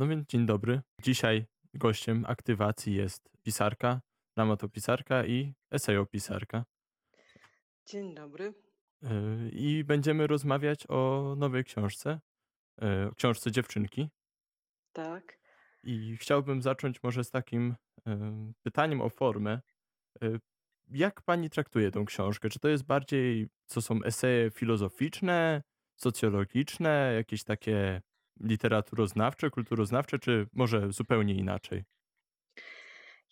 No więc dzień dobry. Dzisiaj gościem aktywacji jest pisarka, dramatopisarka i esejopisarka. Dzień dobry. Yy, I będziemy rozmawiać o nowej książce, yy, o książce dziewczynki. Tak. I chciałbym zacząć może z takim yy, pytaniem o formę. Jak pani traktuje tą książkę? Czy to jest bardziej, co są eseje filozoficzne, socjologiczne, jakieś takie literaturoznawcze, kulturoznawcze, czy może zupełnie inaczej?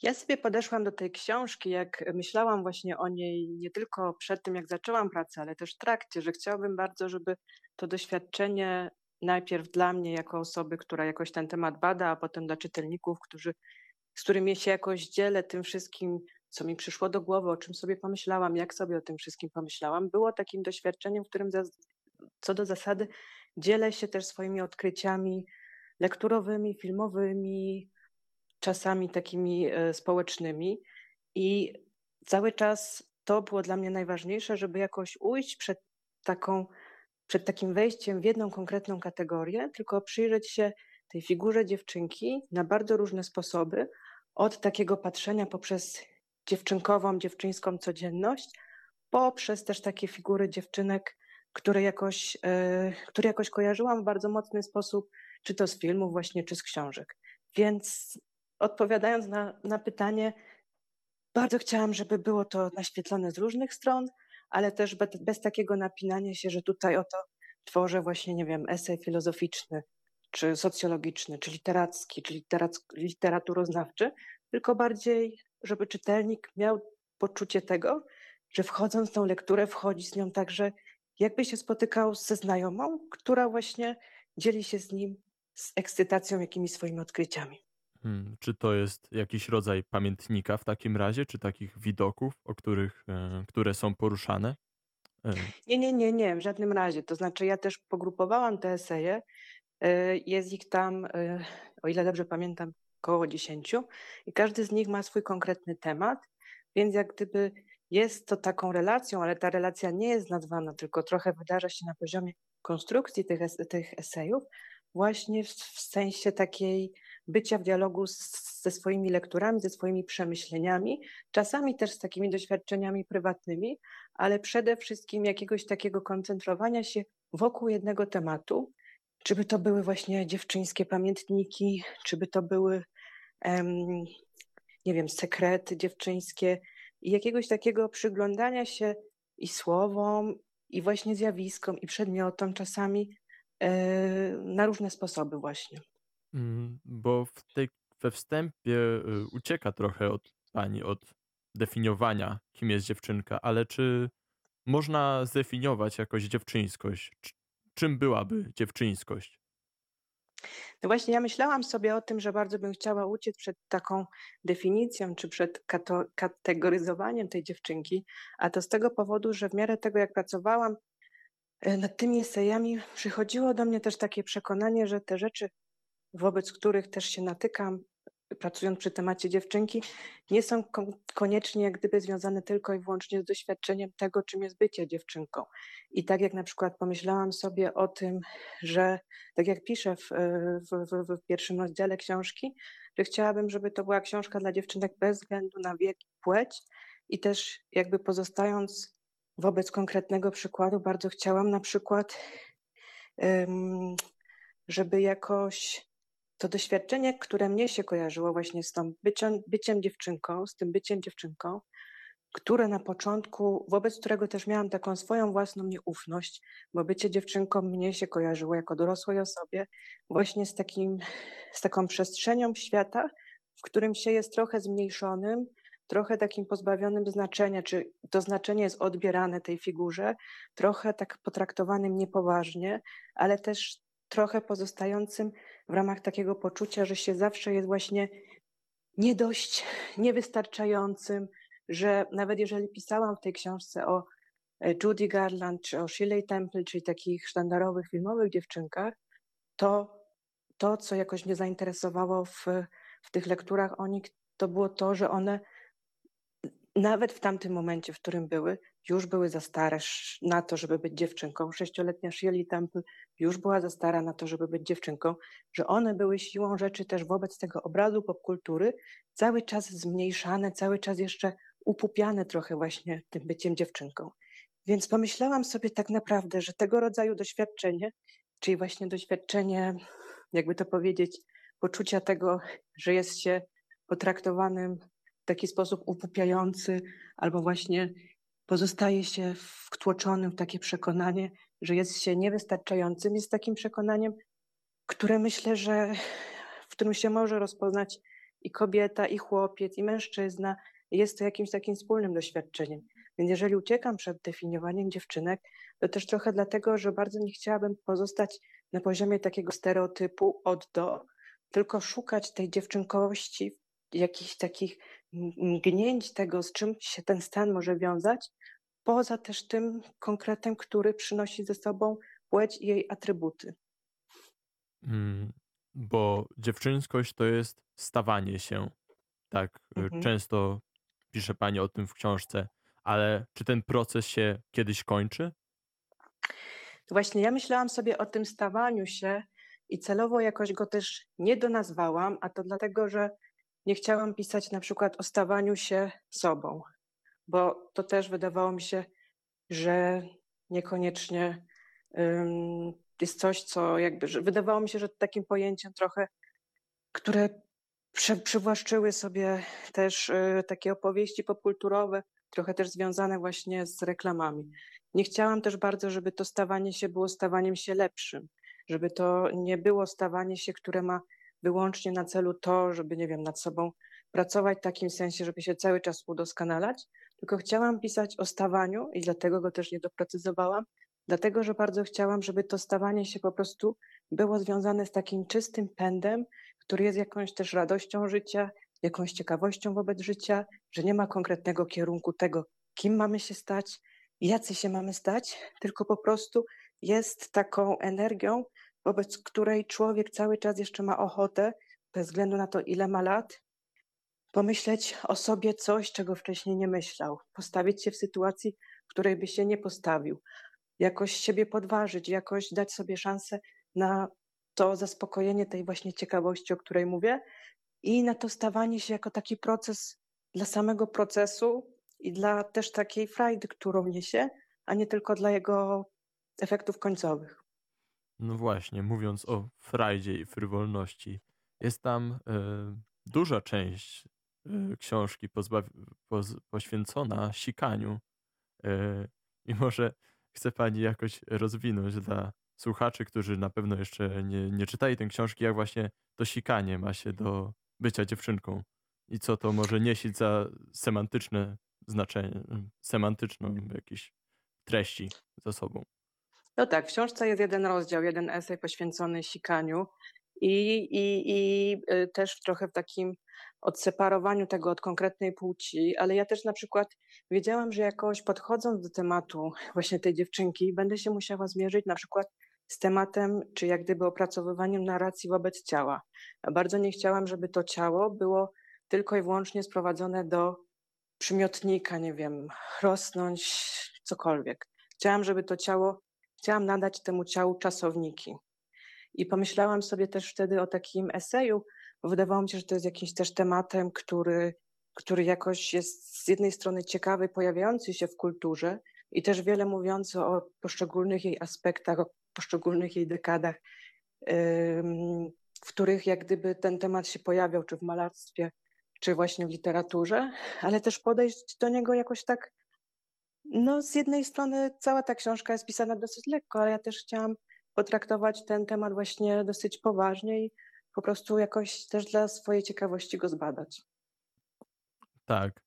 Ja sobie podeszłam do tej książki, jak myślałam właśnie o niej nie tylko przed tym, jak zaczęłam pracę, ale też w trakcie, że chciałabym bardzo, żeby to doświadczenie najpierw dla mnie, jako osoby, która jakoś ten temat bada, a potem dla czytelników, którzy, z którymi się jakoś dzielę tym wszystkim, co mi przyszło do głowy, o czym sobie pomyślałam, jak sobie o tym wszystkim pomyślałam, było takim doświadczeniem, w którym za, co do zasady dzielę się też swoimi odkryciami lekturowymi, filmowymi, czasami takimi e, społecznymi. I cały czas to było dla mnie najważniejsze, żeby jakoś ujść przed taką, przed takim wejściem w jedną konkretną kategorię, tylko przyjrzeć się tej figurze dziewczynki na bardzo różne sposoby, od takiego patrzenia poprzez dziewczynkową, dziewczyńską codzienność, poprzez też takie figury dziewczynek, które jakoś, e, które jakoś kojarzyłam w bardzo mocny sposób, czy to z filmów właśnie, czy z książek. Więc odpowiadając na, na pytanie, bardzo chciałam, żeby było to naświetlone z różnych stron, ale też bez, bez takiego napinania się, że tutaj oto tworzę właśnie, nie wiem, esej filozoficzny, czy socjologiczny, czy literacki, czy literaturoznawczy, tylko bardziej, żeby czytelnik miał poczucie tego, że wchodząc w tą lekturę, wchodzi z nią także, jakby się spotykał ze znajomą, która właśnie dzieli się z nim z ekscytacją jakimiś swoimi odkryciami. Hmm, czy to jest jakiś rodzaj pamiętnika w takim razie, czy takich widoków, o których, e, które są poruszane? E, Nie, nie, nie, nie, w żadnym razie. To znaczy, ja też pogrupowałam te eseje. E, jest ich tam, o ile dobrze pamiętam, około dziesięciu, i każdy z nich ma swój konkretny temat, więc jak gdyby jest to taką relacją, ale ta relacja nie jest nazwana, tylko trochę wydarza się na poziomie konstrukcji tych, tych esejów, właśnie w, w sensie takiej bycia w dialogu z, ze swoimi lekturami, ze swoimi przemyśleniami, czasami też z takimi doświadczeniami prywatnymi, ale przede wszystkim jakiegoś takiego koncentrowania się wokół jednego tematu, czy by to były właśnie dziewczyńskie pamiętniki, czy by to były, nie wiem, sekrety dziewczyńskie i jakiegoś takiego przyglądania się i słowom, i właśnie zjawiskom, i przedmiotom czasami e, na różne sposoby właśnie. mm, bo w tej, we wstępie y, ucieka trochę od pani, od definiowania, kim jest dziewczynka, ale czy można zdefiniować jakoś dziewczyńskość? Cz- Czym byłaby dziewczyńskość? No właśnie, ja myślałam sobie o tym, że bardzo bym chciała uciec przed taką definicją, czy przed kategoryzowaniem tej dziewczynki, a to z tego powodu, że w miarę tego, jak pracowałam e, nad tymi esejami, przychodziło do mnie też takie przekonanie, że te rzeczy, wobec których też się natykam, pracując przy temacie dziewczynki, nie są ko- koniecznie jak gdyby związane tylko i wyłącznie z doświadczeniem tego, czym jest bycie dziewczynką. I tak jak na przykład pomyślałam sobie o tym, że tak jak piszę w, w, w, w pierwszym rozdziale książki, że chciałabym, żeby to była książka dla dziewczynek bez względu na wiek i płeć i też jakby pozostając wobec konkretnego przykładu, bardzo chciałam na przykład, żeby jakoś to doświadczenie, które mnie się kojarzyło właśnie z tą byciem, byciem dziewczynką, z tym byciem dziewczynką, które na początku, wobec którego też miałam taką swoją własną nieufność, bo bycie dziewczynką mnie się kojarzyło jako dorosłej osobie, właśnie z, takim, z taką przestrzenią świata, w którym się jest trochę zmniejszonym, trochę takim pozbawionym znaczenia, czy to znaczenie jest odbierane tej figurze, trochę tak potraktowanym niepoważnie, ale też trochę pozostającym w ramach takiego poczucia, że się zawsze jest właśnie nie dość, niewystarczającym, że nawet jeżeli pisałam w tej książce o e, Judy Garland czy o Shirley Temple, czyli takich sztandarowych filmowych dziewczynkach, to to, co jakoś mnie zainteresowało w, w tych lekturach o nich, to było to, że one nawet w tamtym momencie, w którym były, już były za stare na to, żeby być dziewczynką. Sześcioletnia Shirley Temple już była za stara na to, żeby być dziewczynką, że one były siłą rzeczy też wobec tego obrazu popkultury cały czas zmniejszane, cały czas jeszcze upupiane trochę właśnie tym byciem dziewczynką. Więc pomyślałam sobie tak naprawdę, że tego rodzaju doświadczenie, czyli właśnie doświadczenie, jakby to powiedzieć, poczucia tego, że jest się potraktowanym taki sposób upupiający, albo właśnie pozostaje się wtłoczonym w takie przekonanie, że jest się niewystarczającym, jest takim przekonaniem, które myślę, że w którym się może rozpoznać i kobieta, i chłopiec, i mężczyzna. Jest to jakimś takim wspólnym doświadczeniem. Więc jeżeli uciekam przed definiowaniem dziewczynek, to też trochę dlatego, że bardzo nie chciałabym pozostać na poziomie takiego stereotypu od do, tylko szukać tej dziewczynkowości, jakichś takich mgnięć tego, z czym się ten stan może wiązać, poza też tym konkretem, który przynosi ze sobą płeć i jej atrybuty. Mm, bo dziewczynskość to jest stawanie się. Tak, y, mhm. często pisze pani o tym w książce, ale czy ten proces się kiedyś kończy? Właśnie ja myślałam sobie o tym stawaniu się i celowo jakoś go też nie donazwałam, a to dlatego, że nie chciałam pisać na przykład o stawaniu się sobą, bo to też wydawało mi się, że niekoniecznie um, jest coś, co jakby, że wydawało mi się, że takim pojęciem trochę, które przy, przywłaszczyły sobie też y, takie opowieści popkulturowe, trochę też związane właśnie z reklamami. Nie chciałam też bardzo, żeby to stawanie się było stawaniem się lepszym, żeby to nie było stawanie się, które ma wyłącznie na celu to, żeby, nie wiem, nad sobą pracować w takim sensie, żeby się cały czas udoskonalać, tylko chciałam pisać o stawaniu i dlatego go też nie doprecyzowałam, dlatego że bardzo chciałam, żeby to stawanie się po prostu było związane z takim czystym pędem, który jest jakąś też radością życia, jakąś ciekawością wobec życia, że nie ma konkretnego kierunku tego, kim mamy się stać, jacy się mamy stać, tylko po prostu jest taką energią, wobec której człowiek cały czas jeszcze ma ochotę, bez względu na to, ile ma lat, pomyśleć o sobie coś, czego wcześniej nie myślał, postawić się w sytuacji, w której by się nie postawił, jakoś siebie podważyć, jakoś dać sobie szansę na to zaspokojenie tej właśnie ciekawości, o której mówię, i na to stawanie się jako taki proces dla samego procesu i dla też takiej frajdy, którą niesie, a nie tylko dla jego efektów końcowych. No właśnie, mówiąc o frajdzie i frywolności, jest tam y, duża część y, książki poświęcona sikaniu. Y, I może chce Pani jakoś rozwinąć dla słuchaczy, którzy na pewno jeszcze nie, nie czytali tej książki, jak właśnie to sikanie ma się do bycia dziewczynką i co to może nieść za semantyczne znaczenie, semantyczną jakieś treści za sobą. No tak, w książce jest jeden rozdział, jeden esej poświęcony sikaniu i, i, i y, też trochę w takim odseparowaniu tego od konkretnej płci, ale ja też na przykład wiedziałam, że jakoś podchodząc do tematu właśnie tej dziewczynki, będę się musiała zmierzyć na przykład z tematem, czy jak gdyby opracowywaniem narracji wobec ciała. Bardzo nie chciałam, żeby to ciało było tylko i wyłącznie sprowadzone do przymiotnika, nie wiem, rosnąć, cokolwiek. Chciałam, żeby to ciało, chciałam nadać temu ciału czasowniki. I pomyślałam sobie też wtedy o takim eseju, bo wydawało mi się, że to jest jakimś też tematem, który, który jakoś jest z jednej strony ciekawy, pojawiający się w kulturze i też wiele mówiący o poszczególnych jej aspektach, o poszczególnych jej dekadach, w których jak gdyby ten temat się pojawiał, czy w malarstwie, czy właśnie w literaturze, ale też podejść do niego jakoś tak. No, z jednej strony cała ta książka jest pisana dosyć lekko, ale ja też chciałam potraktować ten temat właśnie dosyć poważnie i po prostu jakoś też dla swojej ciekawości go zbadać. Tak.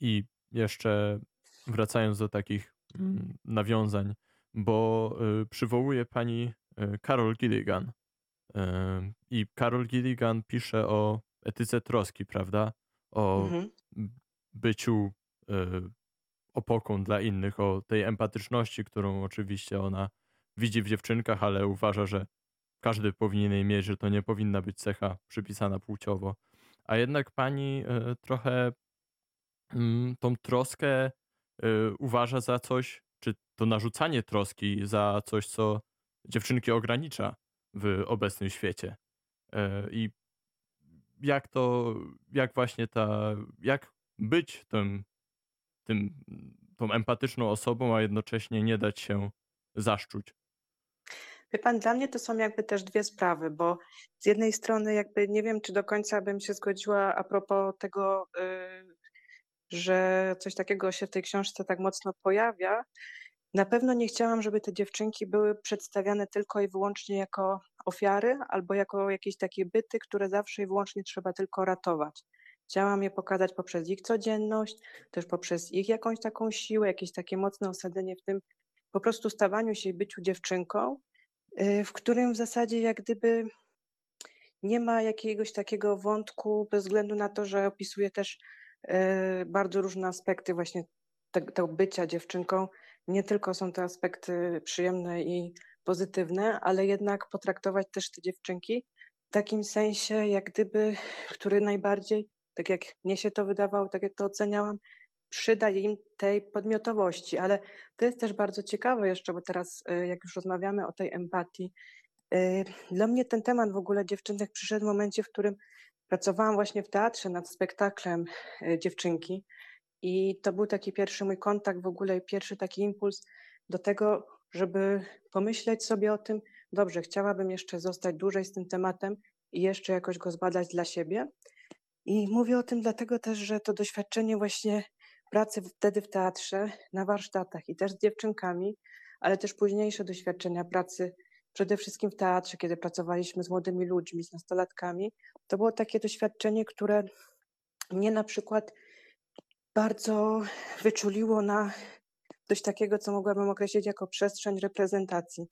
I jeszcze wracając do takich mm, nawiązań, bo y, przywołuje pani y, Carol Gilligan. Y, I Carol Gilligan pisze o etyce troski, prawda? O mhm. byciu opoką dla innych, o tej empatyczności, którą oczywiście ona widzi w dziewczynkach, ale uważa, że każdy powinien jej mieć, że to nie powinna być cecha przypisana płciowo. A jednak pani trochę mm, tą troskę y, uważa za coś, czy to narzucanie troski za coś, co dziewczynki ogranicza w obecnym świecie. E, I jak to, jak właśnie ta, jak być tym, tym, tą empatyczną osobą, a jednocześnie nie dać się zaszczuć. Wie pan, dla mnie to są jakby też dwie sprawy, bo z jednej strony jakby nie wiem, czy do końca bym się zgodziła a propos tego, y, że coś takiego się w tej książce tak mocno pojawia. Na pewno nie chciałam, żeby te dziewczynki były przedstawiane tylko i wyłącznie jako ofiary albo jako jakieś takie byty, które zawsze i wyłącznie trzeba tylko ratować. Chciałam je pokazać poprzez ich codzienność, też poprzez ich jakąś taką siłę, jakieś takie mocne osadzenie w tym po prostu stawaniu się i byciu dziewczynką, y, w którym w zasadzie jak gdyby nie ma jakiegoś takiego wątku, bez względu na to, że opisuje też y, bardzo różne aspekty właśnie tego bycia dziewczynką. Nie tylko są to aspekty przyjemne i pozytywne, ale jednak potraktować też te dziewczynki w takim sensie, jak gdyby, który najbardziej, tak jak mnie się to wydawało, tak jak to oceniałam, przyda im tej podmiotowości. Ale to jest też bardzo ciekawe jeszcze, bo teraz, y, jak już rozmawiamy o tej empatii, y, dla mnie ten temat w ogóle dziewczynek przyszedł w momencie, w którym pracowałam właśnie w teatrze nad spektaklem y, dziewczynki. I to był taki pierwszy mój kontakt, w ogóle pierwszy taki impuls do tego, żeby pomyśleć sobie o tym, dobrze, chciałabym jeszcze zostać dłużej z tym tematem i jeszcze jakoś go zbadać dla siebie. I mówię o tym dlatego też, że to doświadczenie właśnie pracy wtedy w teatrze, na warsztatach i też z dziewczynkami, ale też późniejsze doświadczenia pracy przede wszystkim w teatrze, kiedy pracowaliśmy z młodymi ludźmi, z nastolatkami, to było takie doświadczenie, które mnie na przykład bardzo wyczuliło na coś takiego, co mogłabym określić jako przestrzeń reprezentacji.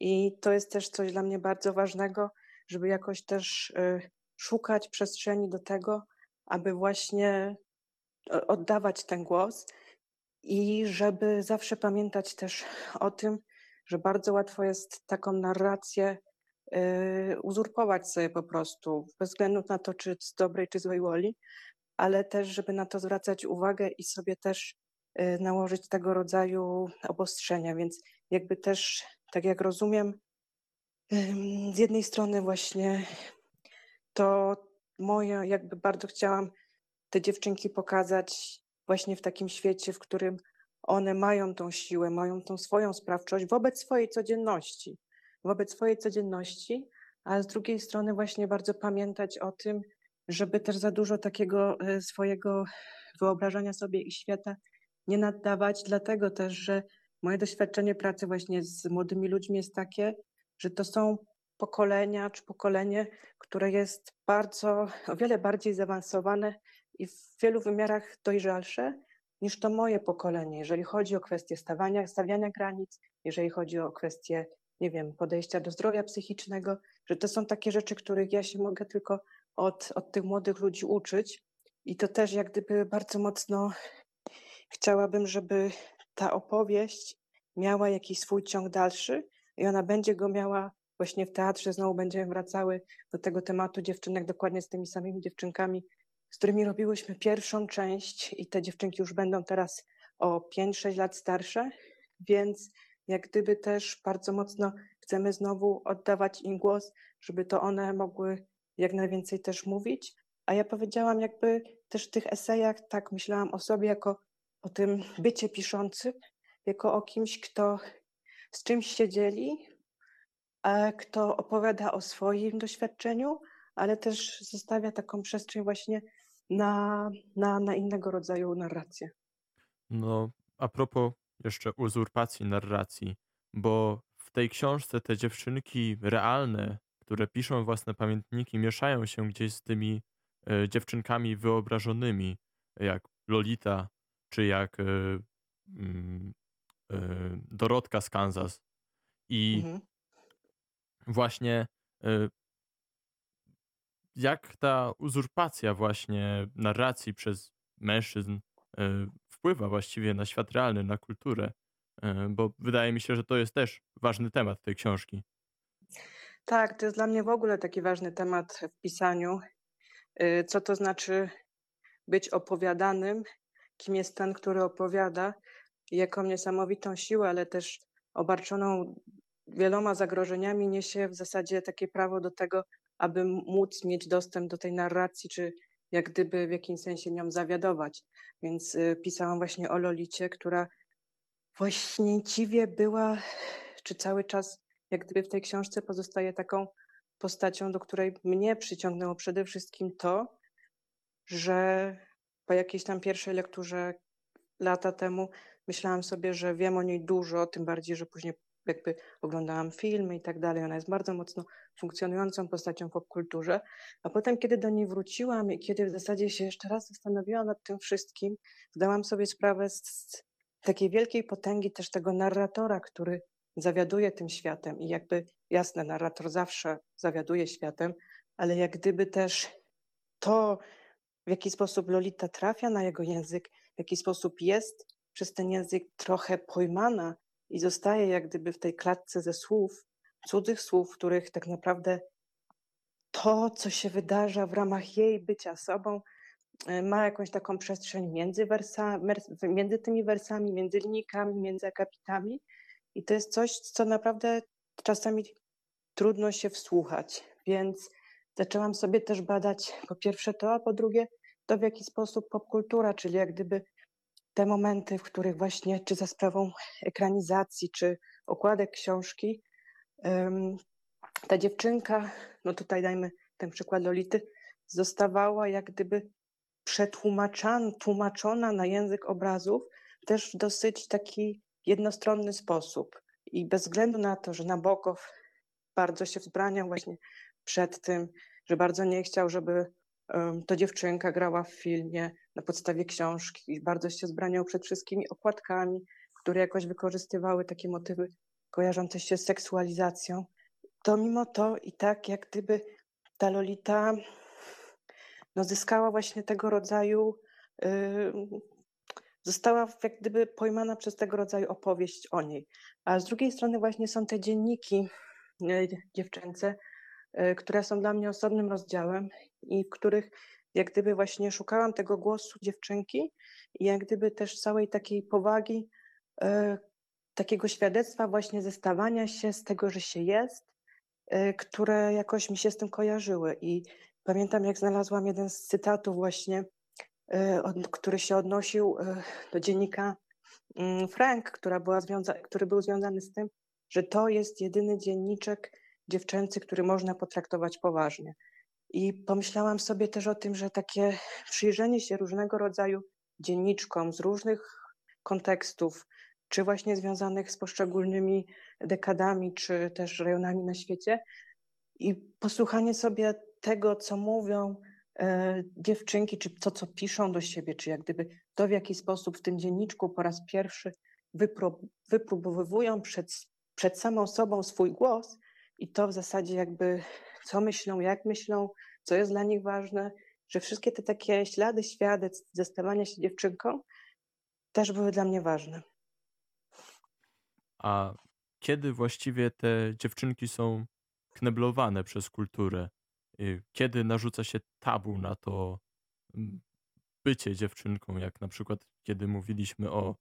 I to jest też coś dla mnie bardzo ważnego, żeby jakoś też y, szukać przestrzeni do tego, aby właśnie oddawać ten głos i żeby zawsze pamiętać też o tym, że bardzo łatwo jest taką narrację y, uzurpować sobie po prostu, bez względu na to, czy z dobrej, czy złej woli, ale też, żeby na to zwracać uwagę i sobie też y, nałożyć tego rodzaju obostrzenia. Więc jakby też, tak jak rozumiem, z jednej strony właśnie to moja, jakby bardzo chciałam te dziewczynki pokazać właśnie w takim świecie, w którym one mają tą siłę, mają tą swoją sprawczość wobec swojej codzienności, wobec swojej codzienności, a z drugiej strony właśnie bardzo pamiętać o tym, żeby też za dużo takiego e, swojego wyobrażania sobie i świata nie naddawać, dlatego też, że moje doświadczenie pracy właśnie z młodymi ludźmi jest takie, że to są pokolenia czy pokolenie, które jest bardzo, o wiele bardziej zaawansowane i w wielu wymiarach dojrzalsze niż to moje pokolenie, jeżeli chodzi o kwestie stawania, stawiania granic, jeżeli chodzi o kwestie, nie wiem, podejścia do zdrowia psychicznego, że to są takie rzeczy, których ja się mogę tylko od, od tych młodych ludzi uczyć. I to też jak gdyby bardzo mocno chciałabym, żeby ta opowieść miała jakiś swój ciąg dalszy i ona będzie go miała właśnie w teatrze. Znowu będziemy wracały do tego tematu dziewczynek dokładnie z tymi samymi dziewczynkami, z którymi robiłyśmy pierwszą część i te dziewczynki już będą teraz o 5-6 lat starsze, więc jak gdyby też bardzo mocno chcemy znowu oddawać im głos, żeby to one mogły jak najwięcej też mówić. A ja powiedziałam jakby też w tych esejach, tak myślałam o sobie jako o tym bycie piszącym, jako o kimś, kto z czymś się dzieli, kto opowiada o swoim doświadczeniu, ale też zostawia taką przestrzeń właśnie na, na, na innego rodzaju narrację. No, a propos jeszcze uzurpacji narracji, bo w tej książce te dziewczynki realne, które piszą własne pamiętniki, mieszają się gdzieś z tymi e, dziewczynkami wyobrażonymi, jak Lolita, czy jak e, mm, e, Dorotka z Kansas. I mhm. Właśnie e, jak ta uzurpacja właśnie narracji przez mężczyzn e, wpływa właściwie na świat realny, na kulturę, e, bo wydaje mi się, że to jest też ważny temat tej książki. Tak, to jest dla mnie w ogóle taki ważny temat w pisaniu. Co to znaczy być opowiadanym, kim jest ten, który opowiada, jaką niesamowitą siłę, ale też obarczoną wieloma zagrożeniami niesie w zasadzie takie prawo do tego, aby móc mieć dostęp do tej narracji, czy jak gdyby w jakimś sensie nią zawiadować. Więc y, pisałam właśnie o Lolicie, która właściwie była, czy cały czas jak gdyby w tej książce pozostaje taką postacią, do której mnie przyciągnęło przede wszystkim to, że po jakiejś tam pierwszej lekturze lata temu myślałam sobie, że wiem o niej dużo, tym bardziej, że później jakby oglądałam filmy i tak dalej. Ona jest bardzo mocno funkcjonującą postacią w popkulturze. A potem, kiedy do niej wróciłam i kiedy w zasadzie się jeszcze raz zastanowiłam nad tym wszystkim, zdałam sobie sprawę z, takiej wielkiej potęgi też tego narratora, który zawiaduje tym światem i jakby jasne, narrator zawsze zawiaduje światem, ale jak gdyby też to, w jaki sposób Lolita trafia na jego język, w jaki sposób jest przez ten język trochę pojmana i zostaje jak gdyby w tej klatce ze słów, cudzych słów, których tak naprawdę to, co się wydarza w ramach jej bycia sobą, e, ma jakąś taką przestrzeń między, wersa, między tymi wersami, między linijkami, między akapitami. I to jest coś, co naprawdę czasami trudno się wsłuchać. Więc zaczęłam sobie też badać po pierwsze to, a po drugie to, w jaki sposób popkultura, czyli jak gdyby te momenty, w których właśnie, czy za sprawą ekranizacji, czy okładek książki, ta dziewczynka, no tutaj dajmy ten przykład Lolity, zostawała jak gdyby przetłumaczana, tłumaczona na język obrazów też w dosyć taki jednostronny sposób. I bez względu na to, że Nabokow bardzo się wzbraniał właśnie przed tym, że bardzo nie chciał, żeby to dziewczynka grała w filmie na podstawie książki i bardzo się zbraniał przed wszystkimi okładkami, które jakoś wykorzystywały takie motywy kojarzące się z seksualizacją. To mimo to i tak jak gdyby ta Lolita no, zyskała właśnie tego rodzaju, yy, została jak gdyby pojmana przez tego rodzaju opowieść o niej. A z drugiej strony właśnie są te dzienniki yy, dziewczęce, które są dla mnie osobnym rozdziałem i w których jak gdyby właśnie szukałam tego głosu dziewczynki i jak gdyby też całej takiej powagi, e, takiego świadectwa właśnie zestawania się z tego, że się jest, e, które jakoś mi się z tym kojarzyły. I pamiętam, jak znalazłam jeden z cytatów właśnie, e, który się odnosił e, do dziennika mm, Frank, która była związa- który był związany z tym, że to jest jedyny dzienniczek dziewczęcy, który można potraktować poważnie. I pomyślałam sobie też o tym, że takie przyjrzenie się różnego rodzaju dzienniczkom z różnych kontekstów, czy właśnie związanych z poszczególnymi dekadami, czy też rejonami na świecie, i posłuchanie sobie tego, co mówią e, dziewczynki, czy to, co piszą do siebie, czy jak gdyby to, w jaki sposób w tym dzienniczku po raz pierwszy wypróbowują przed, przed samą sobą swój głos, i to w zasadzie jakby co myślą, jak myślą, co jest dla nich ważne, że wszystkie te takie ślady świadectw ze stawania się dziewczynką też były dla mnie ważne. A kiedy właściwie te dziewczynki są kneblowane przez kulturę? Y, kiedy narzuca się tabu na to bycie dziewczynką, jak na przykład kiedy mówiliśmy o,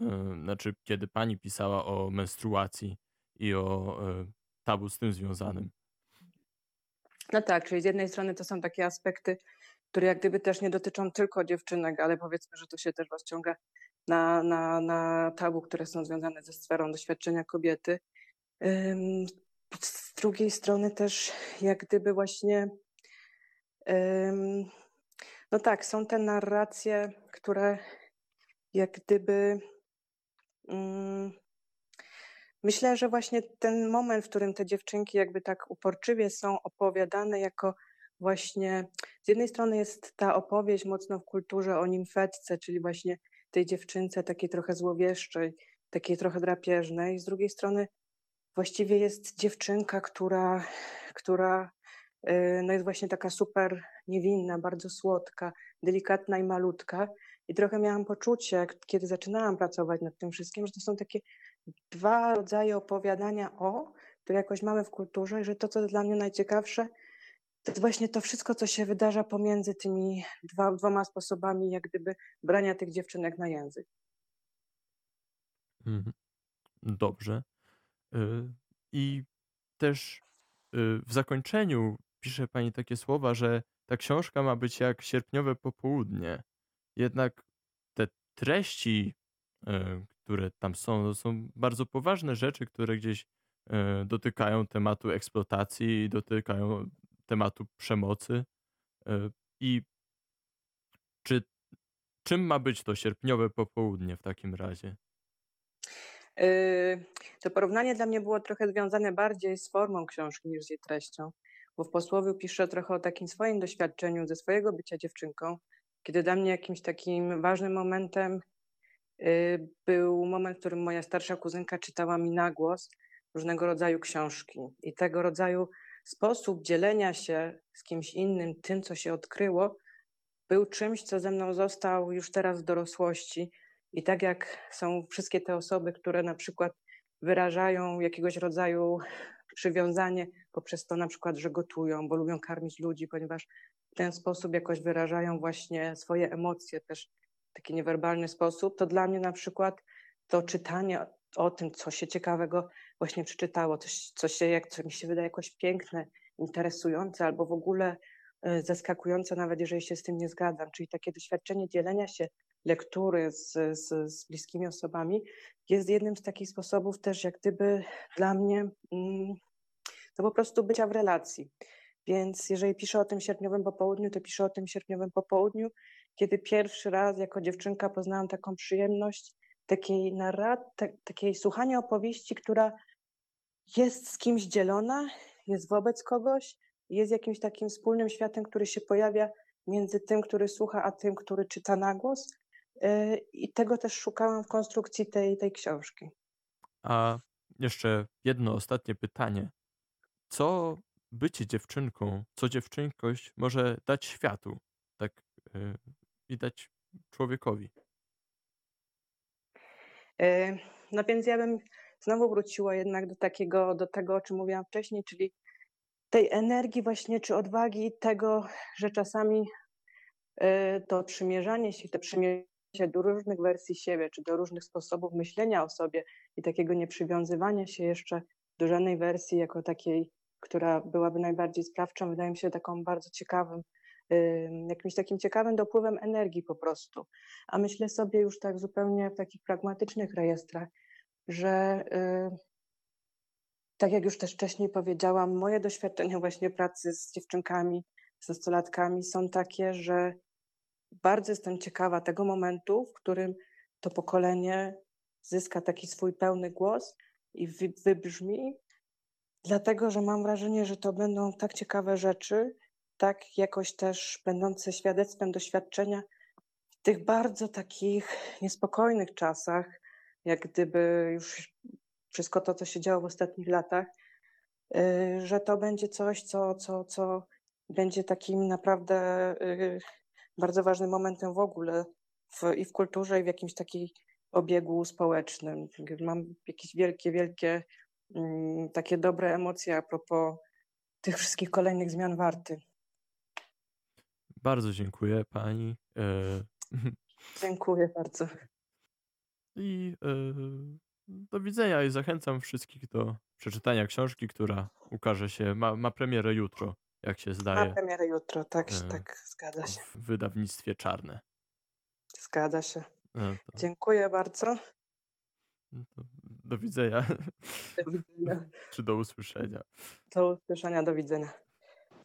y, znaczy kiedy pani pisała o menstruacji i o y, tabu z tym związanym? No tak, czyli z jednej strony to są takie aspekty, które jak gdyby też nie dotyczą tylko dziewczynek, ale powiedzmy, że to się też rozciąga na, na, na tabu, które są związane ze sferą doświadczenia kobiety. Z drugiej strony też jak gdyby właśnie no tak, są te narracje, które jak gdyby Myślę, że właśnie ten moment, w którym te dziewczynki jakby tak uporczywie są opowiadane jako właśnie, z jednej strony jest ta opowieść mocno w kulturze o nimfetce, czyli właśnie tej dziewczynce takiej trochę złowieszczej, takiej trochę drapieżnej, z drugiej strony właściwie jest dziewczynka, która, która y, no jest właśnie taka super niewinna, bardzo słodka, delikatna i malutka. I trochę miałam poczucie, kiedy zaczynałam pracować nad tym wszystkim, że to są takie dwa rodzaje opowiadania o, to jakoś mamy w kulturze i że to, co dla mnie najciekawsze, To jest właśnie to wszystko, co się wydarza pomiędzy tymi dwa, dwoma sposobami, jak gdyby brania tych dziewczynek na język. Mhm. Dobrze. Y, I też y, w zakończeniu pisze pani takie słowa, że ta książka ma być jak sierpniowe popołudnie. Jednak te treści, y, które tam są, to są bardzo poważne rzeczy, które gdzieś y, dotykają tematu eksploatacji, dotykają tematu przemocy. Y, I czy czym ma być to sierpniowe popołudnie w takim razie? Yy, to porównanie dla mnie było trochę związane bardziej z formą książki niż z jej treścią, bo w posłowiu piszę trochę o takim swoim doświadczeniu ze swojego bycia dziewczynką, kiedy dla mnie jakimś takim ważnym momentem był moment, w którym moja starsza kuzynka czytała mi na głos różnego rodzaju książki. I tego rodzaju sposób dzielenia się z kimś innym tym, co się odkryło, był czymś, co ze mną został już teraz w dorosłości i tak jak są wszystkie te osoby, które na przykład wyrażają jakiegoś rodzaju przywiązanie poprzez to na przykład, że gotują, bo lubią karmić ludzi, ponieważ w ten sposób jakoś wyrażają właśnie swoje emocje też taki niewerbalny sposób, to dla mnie na przykład to czytanie o tym, co się ciekawego właśnie przeczytało, coś, co, się, jak, co mi się wydaje jakoś piękne, interesujące albo w ogóle e, zaskakujące, nawet jeżeli się z tym nie zgadzam. Czyli takie doświadczenie dzielenia się lektury z, z, z bliskimi osobami jest jednym z takich sposobów też jak gdyby dla mnie mm, to po prostu bycia w relacji. Więc jeżeli piszę o tym sierpniowym popołudniu, to piszę o tym sierpniowym popołudniu, kiedy pierwszy raz jako dziewczynka poznałam taką przyjemność takiej narracji, takiej słuchania opowieści, która jest z kimś dzielona, jest wobec kogoś, jest jakimś takim wspólnym światem, który się pojawia między tym, który słucha, a tym, który czyta na głos. Y, I tego też szukałam w konstrukcji tej, tej książki. A jeszcze jedno ostatnie pytanie. Co bycie dziewczynką, co dziewczynkość może dać światu, tak yy, i dać człowiekowi? Y, no więc ja bym znowu wróciła jednak do takiego, do tego, o czym mówiłam wcześniej, czyli tej energii właśnie, czy odwagi tego, że czasami y, to przymierzanie się, to przymierzanie się do różnych wersji siebie, czy do różnych sposobów myślenia o sobie i takiego nieprzywiązywania się jeszcze do żadnej wersji jako takiej, która byłaby najbardziej sprawczą, wydaje mi się taką bardzo ciekawym, jakimś takim ciekawym dopływem energii po prostu. A myślę sobie już tak zupełnie w takich pragmatycznych rejestrach, że y, tak jak już też wcześniej powiedziałam, moje doświadczenia właśnie pracy z dziewczynkami, z nastolatkami są takie, że bardzo jestem ciekawa tego momentu, w którym to pokolenie zyska taki swój pełny głos i wybrzmi, dlatego że mam wrażenie, że to będą tak ciekawe rzeczy, tak jakoś też będące świadectwem doświadczenia w tych bardzo takich niespokojnych czasach, jak gdyby już wszystko to, co się działo w ostatnich latach, y, że to będzie coś, co, co, co będzie takim naprawdę y, bardzo ważnym momentem w ogóle w, i w kulturze, i w jakimś takim obiegu społecznym. Mam jakieś wielkie, wielkie mm, takie dobre emocje a propos tych wszystkich kolejnych zmian warty. Bardzo dziękuję pani. E... Dziękuję bardzo. I e... do widzenia i zachęcam wszystkich do przeczytania książki, która ukaże się, ma, ma premierę jutro jak się zdaje. Ma premierę jutro, tak, e, tak, zgadza się. W wydawnictwie czarne. Zgadza się. No to... Dziękuję bardzo. No do widzenia. Do widzenia. Czy do usłyszenia. Do usłyszenia, do widzenia.